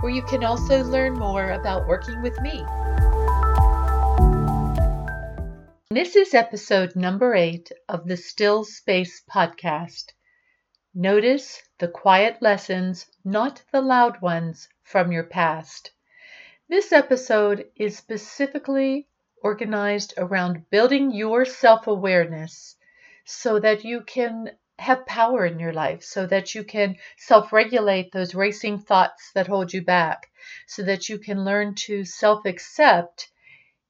where you can also learn more about working with me. This is episode number eight of the Still Space podcast. Notice the quiet lessons, not the loud ones, from your past. This episode is specifically organized around building your self awareness so that you can have power in your life, so that you can self regulate those racing thoughts that hold you back, so that you can learn to self accept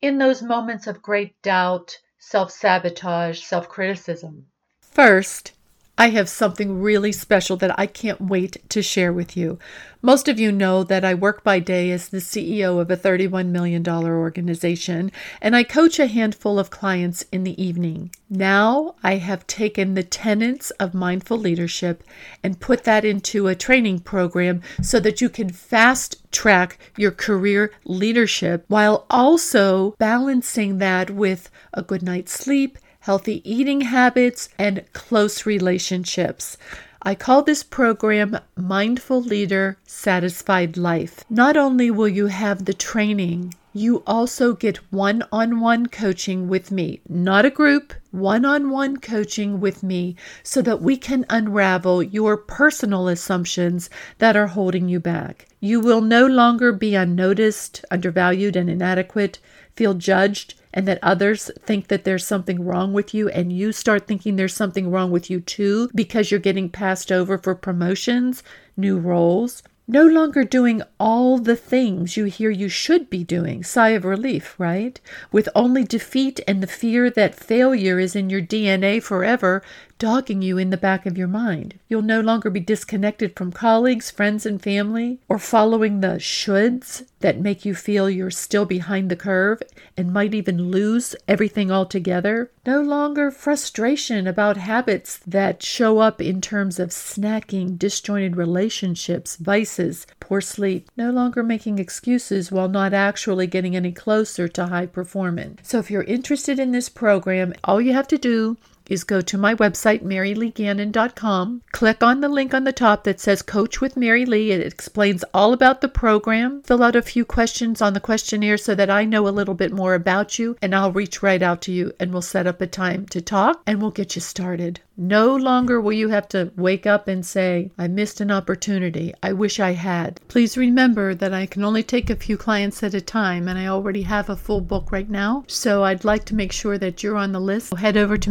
in those moments of great doubt, self sabotage, self criticism. First, I have something really special that I can't wait to share with you. Most of you know that I work by day as the CEO of a $31 million organization, and I coach a handful of clients in the evening. Now I have taken the tenets of mindful leadership and put that into a training program so that you can fast track your career leadership while also balancing that with a good night's sleep healthy eating habits, and close relationships. I call this program Mindful Leader Satisfied Life. Not only will you have the training, you also get one on one coaching with me, not a group, one on one coaching with me, so that we can unravel your personal assumptions that are holding you back. You will no longer be unnoticed, undervalued, and inadequate, feel judged, and that others think that there's something wrong with you and you start thinking there's something wrong with you too because you're getting passed over for promotions, new roles, no longer doing all the things you hear you should be doing. Sigh of relief, right? With only defeat and the fear that failure is in your DNA forever, dogging you in the back of your mind. You'll no longer be disconnected from colleagues, friends, and family, or following the shoulds that make you feel you're still behind the curve and might even lose everything altogether. No longer frustration about habits that show up in terms of snacking, disjointed relationships, vices, poor sleep. No longer making excuses while not actually getting any closer to high performance. So, if you're interested in this program, all you have to do is go to my website, maryleegannon.com. Click on the link on the top that says Coach with Mary Lee. It explains all about the program. Fill out a few questions on the questionnaire so that I know a little bit more about you, and I'll reach right out to you and we'll set up a time to talk and we'll get you started. No longer will you have to wake up and say, I missed an opportunity. I wish I had. Please remember that I can only take a few clients at a time and I already have a full book right now. So I'd like to make sure that you're on the list. Head over to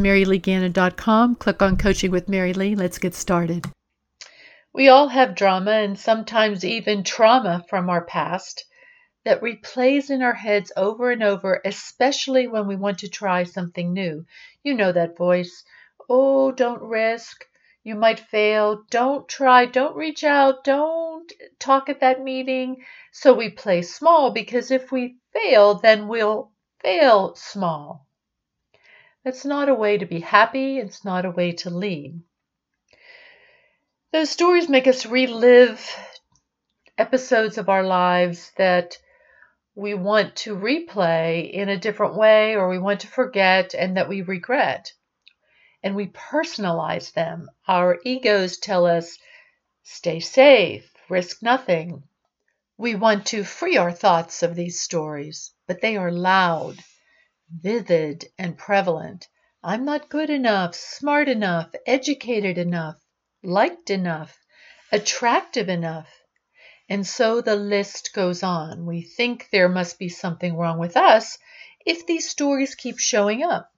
click on Coaching with Mary Lee. Let's get started. We all have drama and sometimes even trauma from our past that replays in our heads over and over, especially when we want to try something new. You know that voice. Oh, don't risk. You might fail. Don't try. Don't reach out. Don't talk at that meeting. So we play small because if we fail, then we'll fail small. That's not a way to be happy. It's not a way to lead. Those stories make us relive episodes of our lives that we want to replay in a different way or we want to forget and that we regret and we personalize them. Our egos tell us, stay safe, risk nothing. We want to free our thoughts of these stories, but they are loud, vivid, and prevalent. I'm not good enough, smart enough, educated enough, liked enough, attractive enough. And so the list goes on. We think there must be something wrong with us if these stories keep showing up.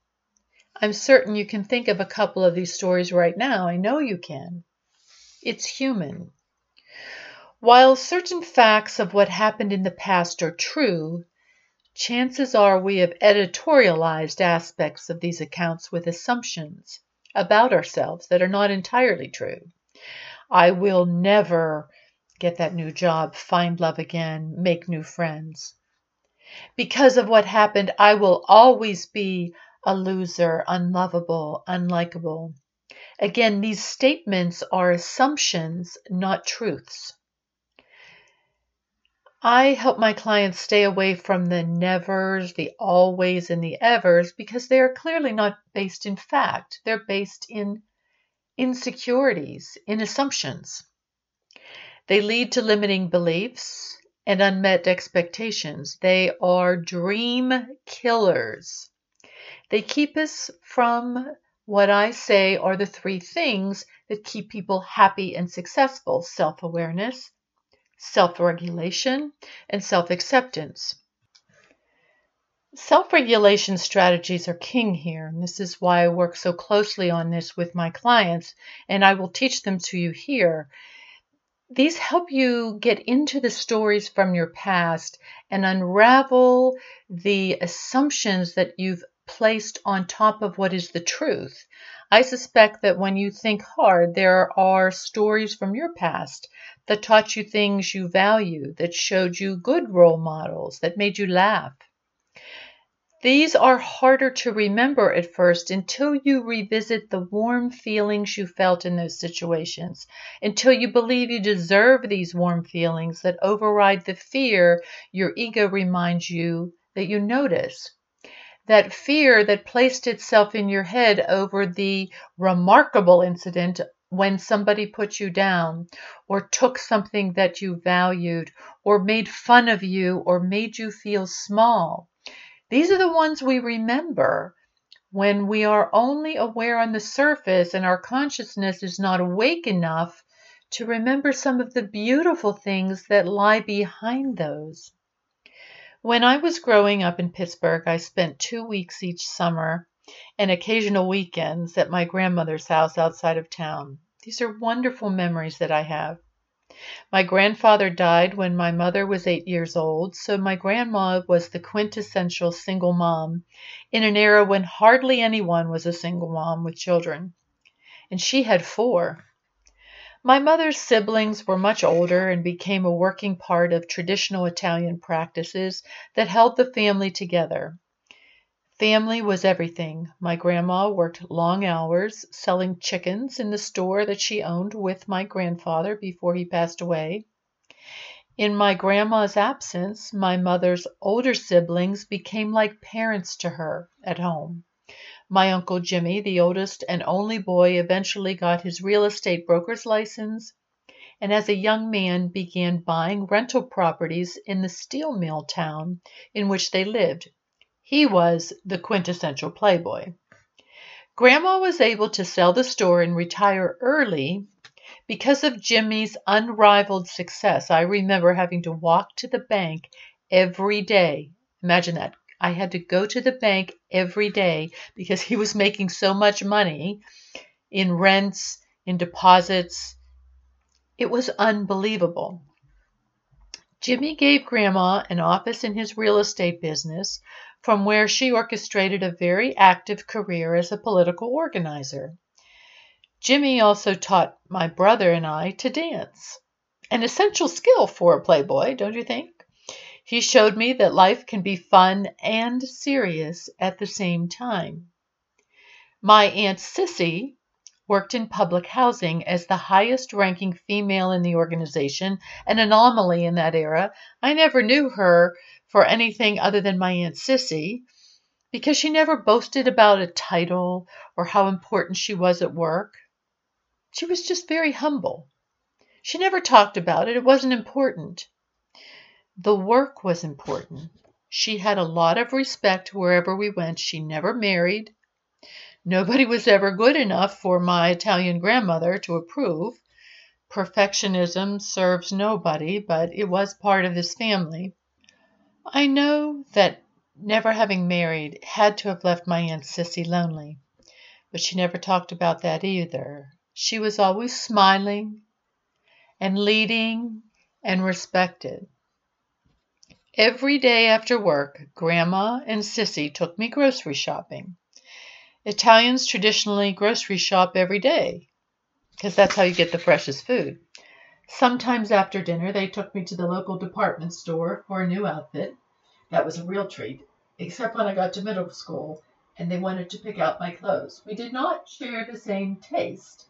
I'm certain you can think of a couple of these stories right now. I know you can. It's human. While certain facts of what happened in the past are true, chances are we have editorialized aspects of these accounts with assumptions about ourselves that are not entirely true. I will never get that new job, find love again, make new friends. Because of what happened, I will always be a loser, unlovable, unlikable. Again, these statements are assumptions, not truths. I help my clients stay away from the nevers, the always, and the evers because they are clearly not based in fact. They're based in insecurities, in assumptions. They lead to limiting beliefs and unmet expectations. They are dream killers. They keep us from what I say are the three things that keep people happy and successful self awareness, self regulation, and self acceptance. Self regulation strategies are king here, and this is why I work so closely on this with my clients, and I will teach them to you here these help you get into the stories from your past and unravel the assumptions that you've placed on top of what is the truth. I suspect that when you think hard, there are stories from your past that taught you things you value, that showed you good role models, that made you laugh. These are harder to remember at first until you revisit the warm feelings you felt in those situations, until you believe you deserve these warm feelings that override the fear your ego reminds you that you notice. That fear that placed itself in your head over the remarkable incident when somebody put you down, or took something that you valued, or made fun of you, or made you feel small. These are the ones we remember when we are only aware on the surface and our consciousness is not awake enough to remember some of the beautiful things that lie behind those. When I was growing up in Pittsburgh, I spent two weeks each summer and occasional weekends at my grandmother's house outside of town. These are wonderful memories that I have. My grandfather died when my mother was eight years old, so my grandma was the quintessential single mom in an era when hardly anyone was a single mom with children. And she had four. My mother's siblings were much older and became a working part of traditional Italian practices that held the family together. Family was everything. My grandma worked long hours selling chickens in the store that she owned with my grandfather before he passed away. In my grandma's absence, my mother's older siblings became like parents to her at home. My Uncle Jimmy, the oldest and only boy, eventually got his real estate broker's license and as a young man began buying rental properties in the steel mill town in which they lived he was the quintessential playboy. Grandma was able to sell the store and retire early because of Jimmy's unrivaled success. I remember having to walk to the bank every day. Imagine that. I had to go to the bank every day because he was making so much money in rents, in deposits. It was unbelievable. Jimmy gave Grandma an office in his real estate business from where she orchestrated a very active career as a political organizer. Jimmy also taught my brother and I to dance, an essential skill for a playboy, don't you think? He showed me that life can be fun and serious at the same time. My Aunt Sissy worked in public housing as the highest ranking female in the organization, an anomaly in that era. I never knew her for anything other than my Aunt Sissy because she never boasted about a title or how important she was at work. She was just very humble. She never talked about it, it wasn't important. The work was important. She had a lot of respect wherever we went. She never married. Nobody was ever good enough for my Italian grandmother to approve. Perfectionism serves nobody, but it was part of this family. I know that never having married had to have left my Aunt Sissy lonely, but she never talked about that either. She was always smiling and leading and respected. Every day after work, Grandma and Sissy took me grocery shopping. Italians traditionally grocery shop every day because that's how you get the freshest food. Sometimes after dinner, they took me to the local department store for a new outfit. That was a real treat, except when I got to middle school and they wanted to pick out my clothes. We did not share the same taste,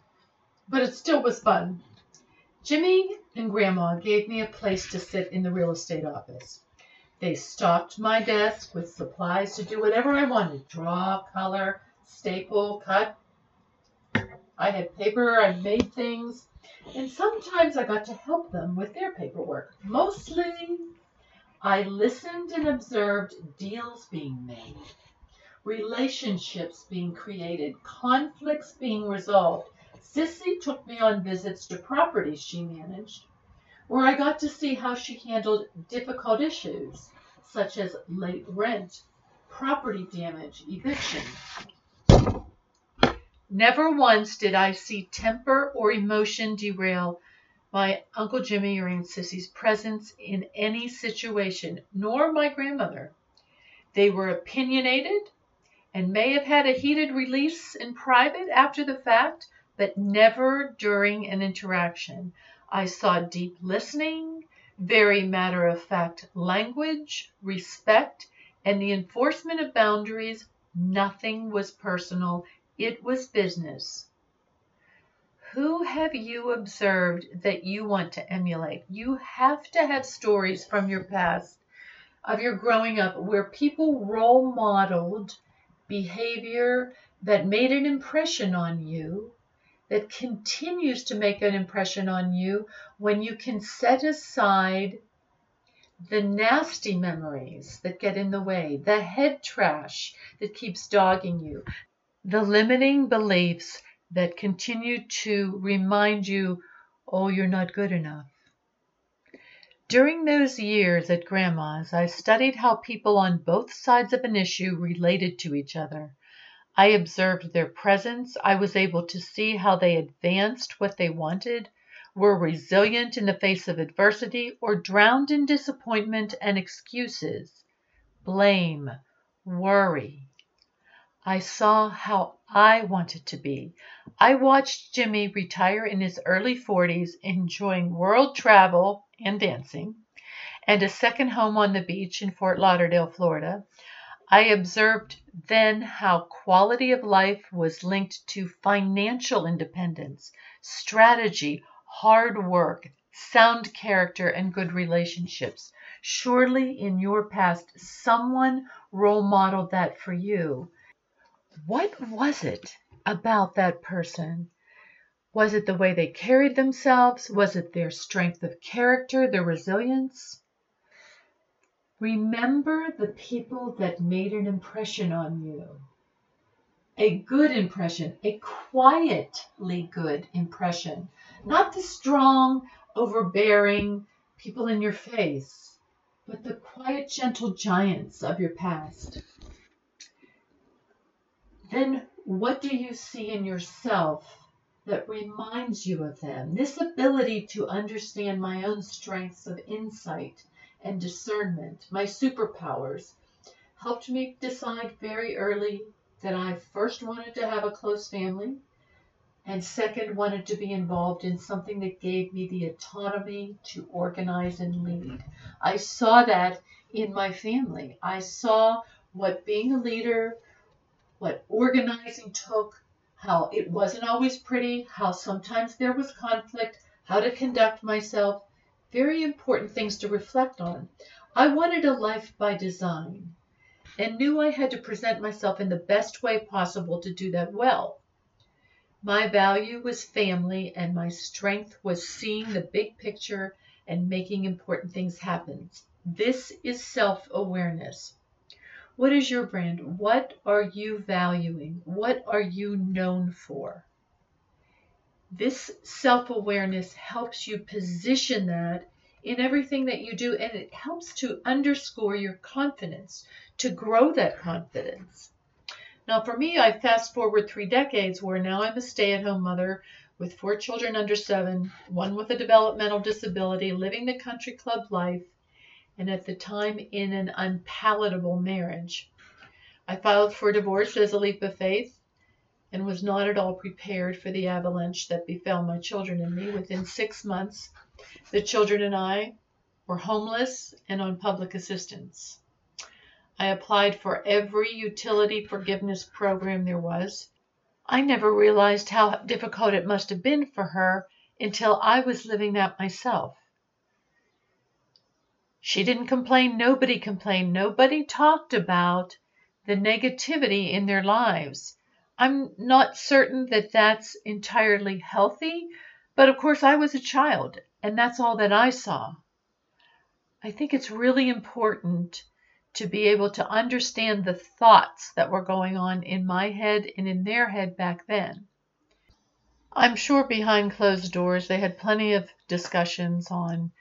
but it still was fun. Jimmy and Grandma gave me a place to sit in the real estate office. They stocked my desk with supplies to do whatever I wanted draw, color, staple, cut. I had paper, I made things, and sometimes I got to help them with their paperwork. Mostly, I listened and observed deals being made, relationships being created, conflicts being resolved. Sissy took me on visits to properties she managed where I got to see how she handled difficult issues such as late rent, property damage, eviction. Never once did I see temper or emotion derail my Uncle Jimmy or Aunt Sissy's presence in any situation, nor my grandmother. They were opinionated and may have had a heated release in private after the fact, but never during an interaction. I saw deep listening, very matter of fact language, respect, and the enforcement of boundaries. Nothing was personal, it was business. Who have you observed that you want to emulate? You have to have stories from your past of your growing up where people role modeled behavior that made an impression on you that continues to make an impression on you when you can set aside the nasty memories that get in the way, the head trash that keeps dogging you, the limiting beliefs that continue to remind you, oh, you're not good enough. During those years at Grandma's, I studied how people on both sides of an issue related to each other. I observed their presence. I was able to see how they advanced what they wanted, were resilient in the face of adversity, or drowned in disappointment and excuses, blame, worry. I saw how I wanted to be. I watched Jimmy retire in his early 40s, enjoying world travel and dancing, and a second home on the beach in Fort Lauderdale, Florida. I observed then how quality of life was linked to financial independence, strategy, hard work, sound character, and good relationships. Surely in your past, someone role modeled that for you. What was it about that person? Was it the way they carried themselves? Was it their strength of character, their resilience? Remember the people that made an impression on you. A good impression, a quietly good impression, not the strong, overbearing people in your face, but the quiet, gentle giants of your past. Then what do you see in yourself that reminds you of them? This ability to understand my own strengths of insight and discernment, my superpowers, helped me decide very early that I first wanted to have a close family and second wanted to be involved in something that gave me the autonomy to organize and lead. Mm-hmm. I saw that in my family. I saw what being a leader, what organizing took, how it wasn't always pretty, how sometimes there was conflict, how to conduct myself, very important things to reflect on. I wanted a life by design and knew I had to present myself in the best way possible to do that well. My value was family, and my strength was seeing the big picture and making important things happen. This is self awareness. What is your brand? What are you valuing? What are you known for? This self awareness helps you position that in everything that you do, and it helps to underscore your confidence, to grow that confidence. Now, for me, I fast forward three decades where now I'm a stay at home mother with four children under seven, one with a developmental disability, living the country club life, and at the time in an unpalatable marriage. I filed for divorce as a leap of faith and was not at all prepared for the avalanche that befell my children and me. Within six months, the children and I were homeless and on public assistance. I applied for every utility forgiveness program there was. I never realized how difficult it must have been for her until I was living that myself. She didn't complain, nobody complained, nobody talked about the negativity in their lives. I'm not certain that that's entirely healthy, but of course I was a child and that's all that I saw. I think it's really important to be able to understand the thoughts that were going on in my head and in their head back then. I'm sure behind closed doors they had plenty of discussions on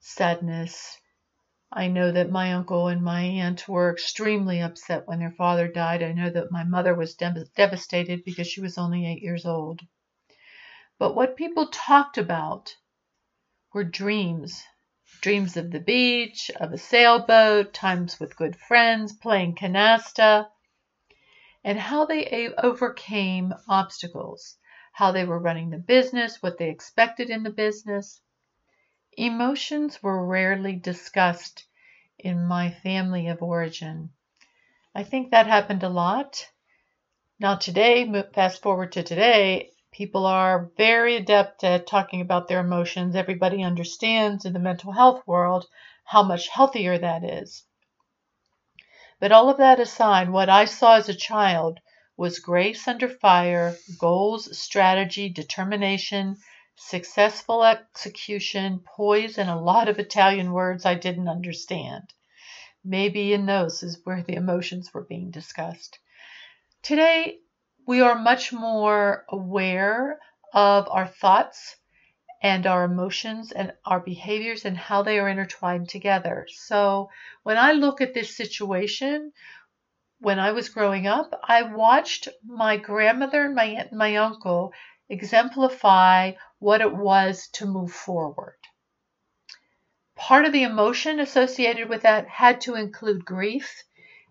sadness I know that my uncle and my aunt were extremely upset when their father died. I know that my mother was de- devastated because she was only eight years old. But what people talked about were dreams dreams of the beach, of a sailboat, times with good friends, playing canasta, and how they overcame obstacles, how they were running the business, what they expected in the business. Emotions were rarely discussed in my family of origin. I think that happened a lot. Now, today, fast forward to today, people are very adept at talking about their emotions. Everybody understands in the mental health world how much healthier that is. But all of that aside, what I saw as a child was grace under fire, goals, strategy, determination, successful execution, poise, and a lot of Italian words I didn't understand. Maybe in those is where the emotions were being discussed. Today, we are much more aware of our thoughts and our emotions and our behaviors and how they are intertwined together. So, when I look at this situation, when I was growing up, I watched my grandmother and my aunt and my uncle exemplify what it was to move forward. Part of the emotion associated with that had to include grief,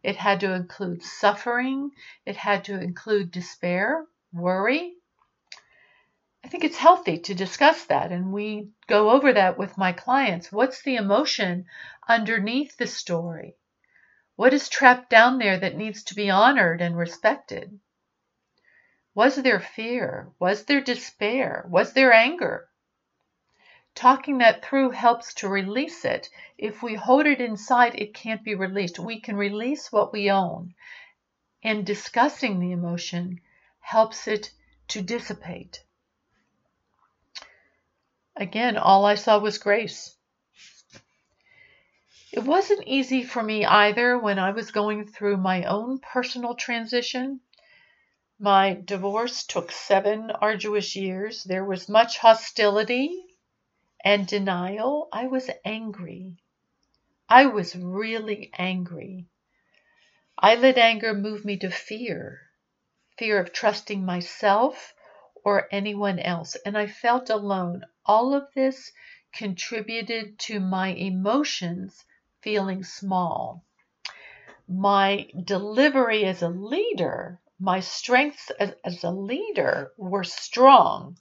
it had to include suffering, it had to include despair, worry. I think it's healthy to discuss that, and we go over that with my clients. What's the emotion underneath the story? What is trapped down there that needs to be honored and respected? Was there fear? Was there despair? Was there anger? Talking that through helps to release it. If we hold it inside, it can't be released. We can release what we own. And discussing the emotion helps it to dissipate. Again, all I saw was grace. It wasn't easy for me either when I was going through my own personal transition. My divorce took seven arduous years. There was much hostility and denial. I was angry. I was really angry. I let anger move me to fear fear of trusting myself or anyone else. And I felt alone. All of this contributed to my emotions feeling small. My delivery as a leader my strengths as, as a leader were strong.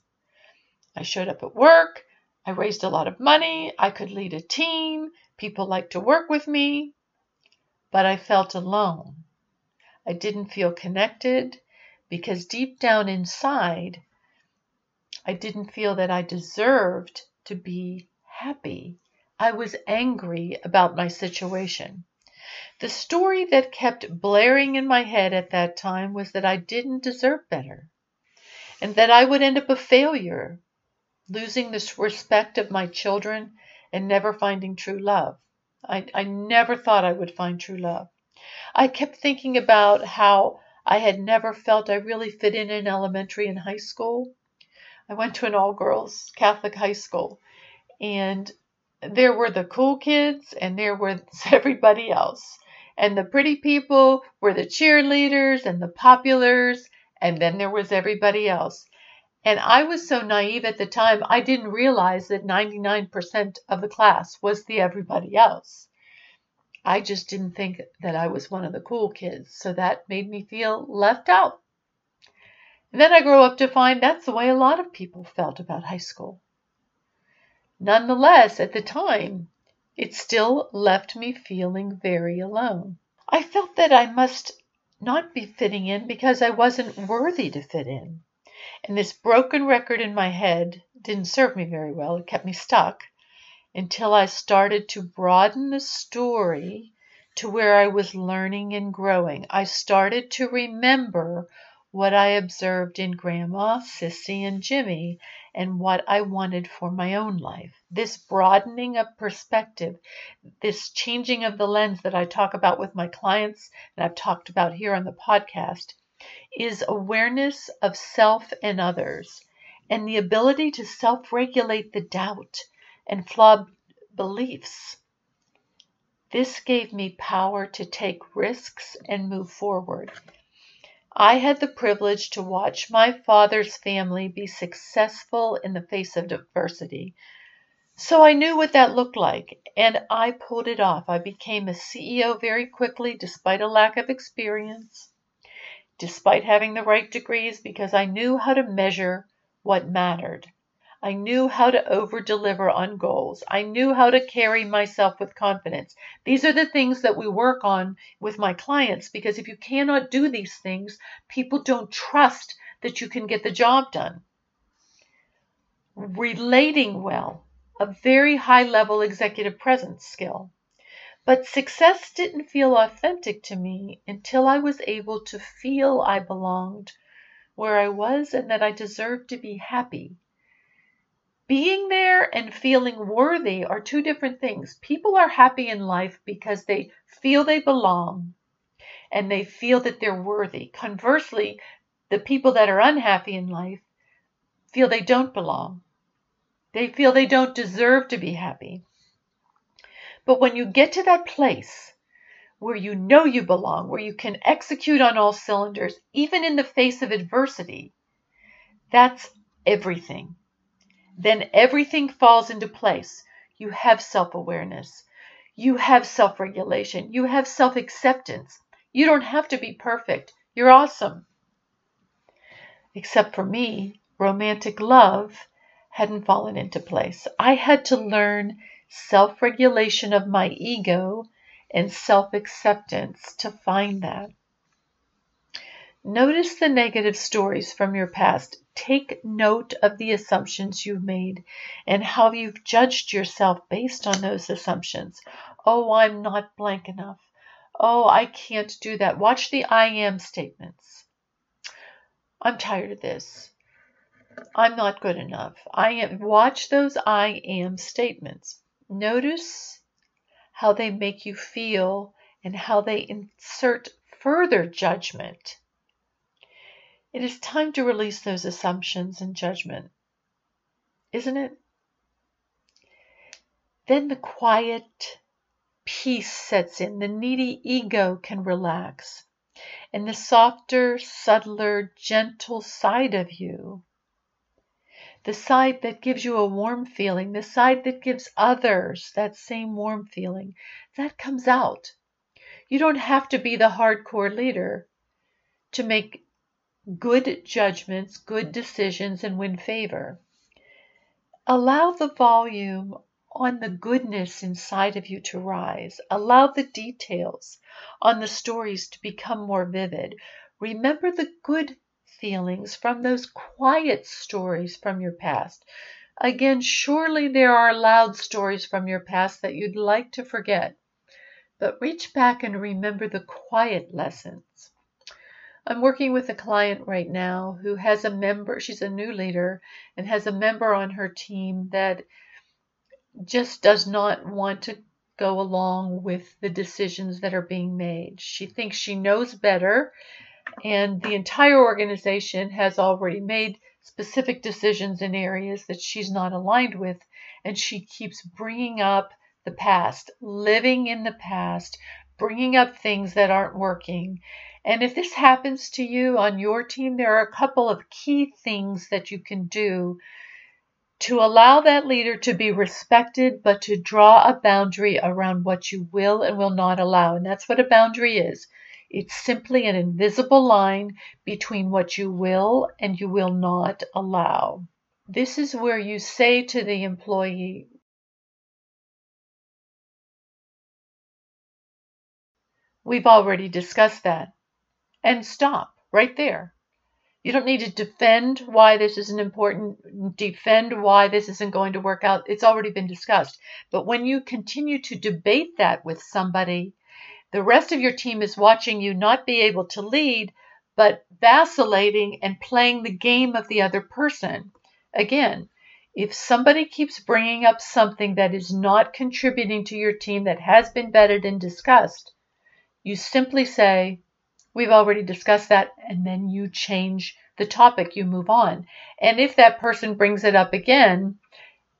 I showed up at work. I raised a lot of money. I could lead a team. People liked to work with me. But I felt alone. I didn't feel connected because deep down inside, I didn't feel that I deserved to be happy. I was angry about my situation. The story that kept blaring in my head at that time was that I didn't deserve better and that I would end up a failure, losing the respect of my children and never finding true love. I, I never thought I would find true love. I kept thinking about how I had never felt I really fit in in elementary and high school. I went to an all girls Catholic high school, and there were the cool kids and there was everybody else. And the pretty people were the cheerleaders and the populars, and then there was everybody else. And I was so naive at the time, I didn't realize that 99% of the class was the everybody else. I just didn't think that I was one of the cool kids, so that made me feel left out. And then I grew up to find that's the way a lot of people felt about high school. Nonetheless, at the time, it still left me feeling very alone. I felt that I must not be fitting in because I wasn't worthy to fit in. And this broken record in my head didn't serve me very well. It kept me stuck until I started to broaden the story to where I was learning and growing. I started to remember what I observed in Grandma, Sissy, and Jimmy, and what I wanted for my own life. This broadening of perspective, this changing of the lens that I talk about with my clients and I've talked about here on the podcast is awareness of self and others, and the ability to self regulate the doubt and flawed beliefs. This gave me power to take risks and move forward. I had the privilege to watch my father's family be successful in the face of adversity. So I knew what that looked like, and I pulled it off. I became a CEO very quickly, despite a lack of experience despite having the right degrees, because I knew how to measure what mattered. I knew how to over deliver on goals. I knew how to carry myself with confidence. These are the things that we work on with my clients because if you cannot do these things, people don't trust that you can get the job done. Relating well, a very high level executive presence skill. But success didn't feel authentic to me until I was able to feel I belonged where I was and that I deserved to be happy. Being there and feeling worthy are two different things. People are happy in life because they feel they belong and they feel that they're worthy. Conversely, the people that are unhappy in life feel they don't belong. They feel they don't deserve to be happy. But when you get to that place where you know you belong, where you can execute on all cylinders, even in the face of adversity, that's everything. Then everything falls into place. You have self awareness, you have self regulation, you have self acceptance. You don't have to be perfect. You're awesome. Except for me, romantic love hadn't fallen into place. I had to learn self regulation of my ego, and self acceptance to find that. Notice the negative stories from your past. Take note of the assumptions you've made and how you've judged yourself based on those assumptions. Oh, I'm not blank enough. Oh, I can't do that. Watch the I am statements. I'm tired of this. I'm not good enough. I am watch those I am statements. Notice how they make you feel and how they insert further judgment. It is time to release those assumptions and judgment, isn't it? Then the quiet peace sets in, the needy ego can relax, and the softer, subtler, gentle side of you the side that gives you a warm feeling, the side that gives others that same warm feeling, that comes out. You don't have to be the hardcore leader to make good judgments, good decisions, and win favor. Allow the volume on the goodness inside of you to rise. Allow the details on the stories to become more vivid. Remember the good feelings from those quiet stories from your past. Again, surely there are loud stories from your past that you'd like to forget, but reach back and remember the quiet lessons. I'm working with a client right now who has a member, she's a new leader, and has a member on her team that just does not want to go along with the decisions that are being made. She thinks she knows better and the entire organization has already made specific decisions in areas that she's not aligned with, and she keeps bringing up the past, living in the past, bringing up things that aren't working. And if this happens to you on your team, there are a couple of key things that you can do to allow that leader to be respected, but to draw a boundary around what you will and will not allow. And that's what a boundary is. It's simply an invisible line between what you will and you will not allow. This is where you say to the employee, We've already discussed that. And stop right there. You don't need to defend why this isn't important, defend why this isn't going to work out. It's already been discussed. But when you continue to debate that with somebody, the rest of your team is watching you not be able to lead, but vacillating and playing the game of the other person. Again, if somebody keeps bringing up something that is not contributing to your team that has been vetted and discussed, you simply say, We've already discussed that, and then you change the topic, you move on. And if that person brings it up again,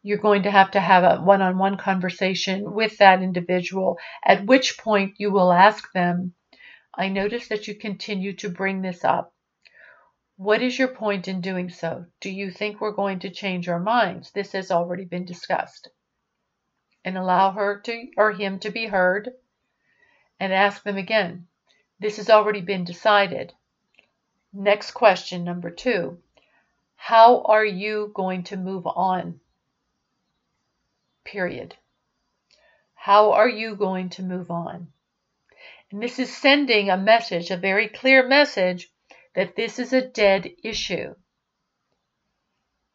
you're going to have to have a one on one conversation with that individual, at which point you will ask them, I notice that you continue to bring this up. What is your point in doing so? Do you think we're going to change our minds? This has already been discussed. And allow her to or him to be heard and ask them again. This has already been decided. Next question, number two. How are you going to move on? Period. How are you going to move on? And this is sending a message, a very clear message, that this is a dead issue.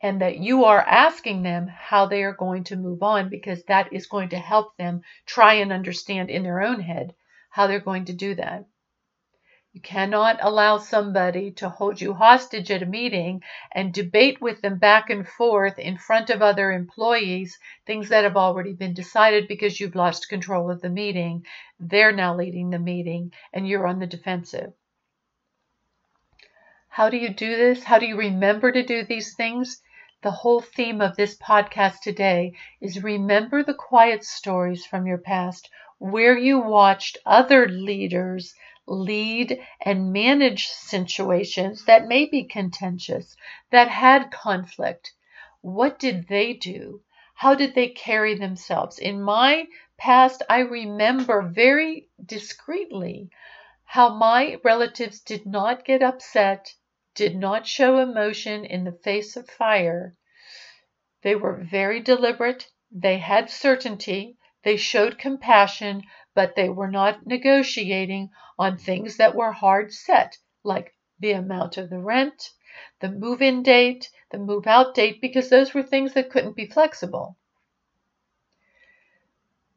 And that you are asking them how they are going to move on because that is going to help them try and understand in their own head how they're going to do that. You cannot allow somebody to hold you hostage at a meeting and debate with them back and forth in front of other employees things that have already been decided because you've lost control of the meeting. They're now leading the meeting and you're on the defensive. How do you do this? How do you remember to do these things? The whole theme of this podcast today is remember the quiet stories from your past where you watched other leaders lead and manage situations that may be contentious, that had conflict. What did they do? How did they carry themselves? In my past, I remember very discreetly how my relatives did not get upset, did not show emotion in the face of fire. They were very deliberate, they had certainty, they showed compassion, but they were not negotiating on things that were hard set, like the amount of the rent, the move in date, the move out date, because those were things that couldn't be flexible.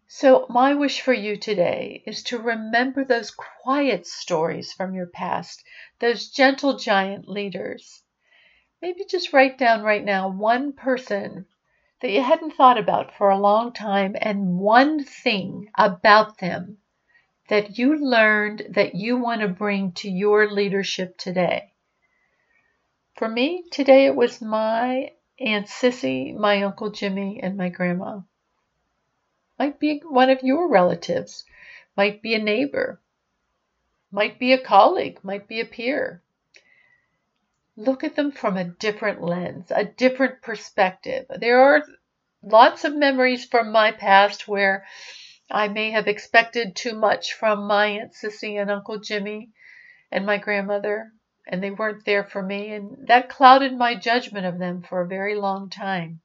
So, my wish for you today is to remember those quiet stories from your past, those gentle giant leaders. Maybe just write down right now one person that you hadn't thought about for a long time and one thing about them that you learned that you want to bring to your leadership today. For me, today it was my Aunt Sissy, my Uncle Jimmy, and my grandma. Might be one of your relatives, might be a neighbor, might be a colleague, might be a peer look at them from a different lens, a different perspective. There are lots of memories from my past where I may have expected too much from my Aunt Sissy and Uncle Jimmy and my grandmother, and they weren't there for me, and that clouded my judgment of them for a very long time.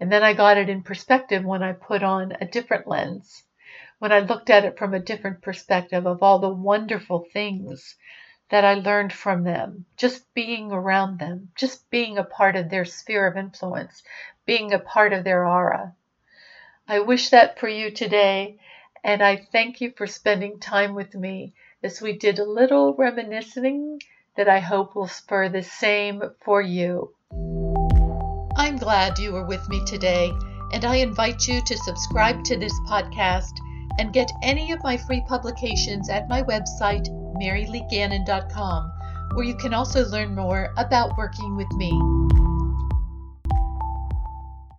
And then I got it in perspective when I put on a different lens, when I looked at it from a different perspective of all the wonderful things that I learned from them, just being around them, just being a part of their sphere of influence, being a part of their aura. I wish that for you today, and I thank you for spending time with me as we did a little reminiscing that I hope will spur the same for you. I'm glad you were with me today, and I invite you to subscribe to this podcast and get any of my free publications at my website, maryleegannon.com, where you can also learn more about working with me.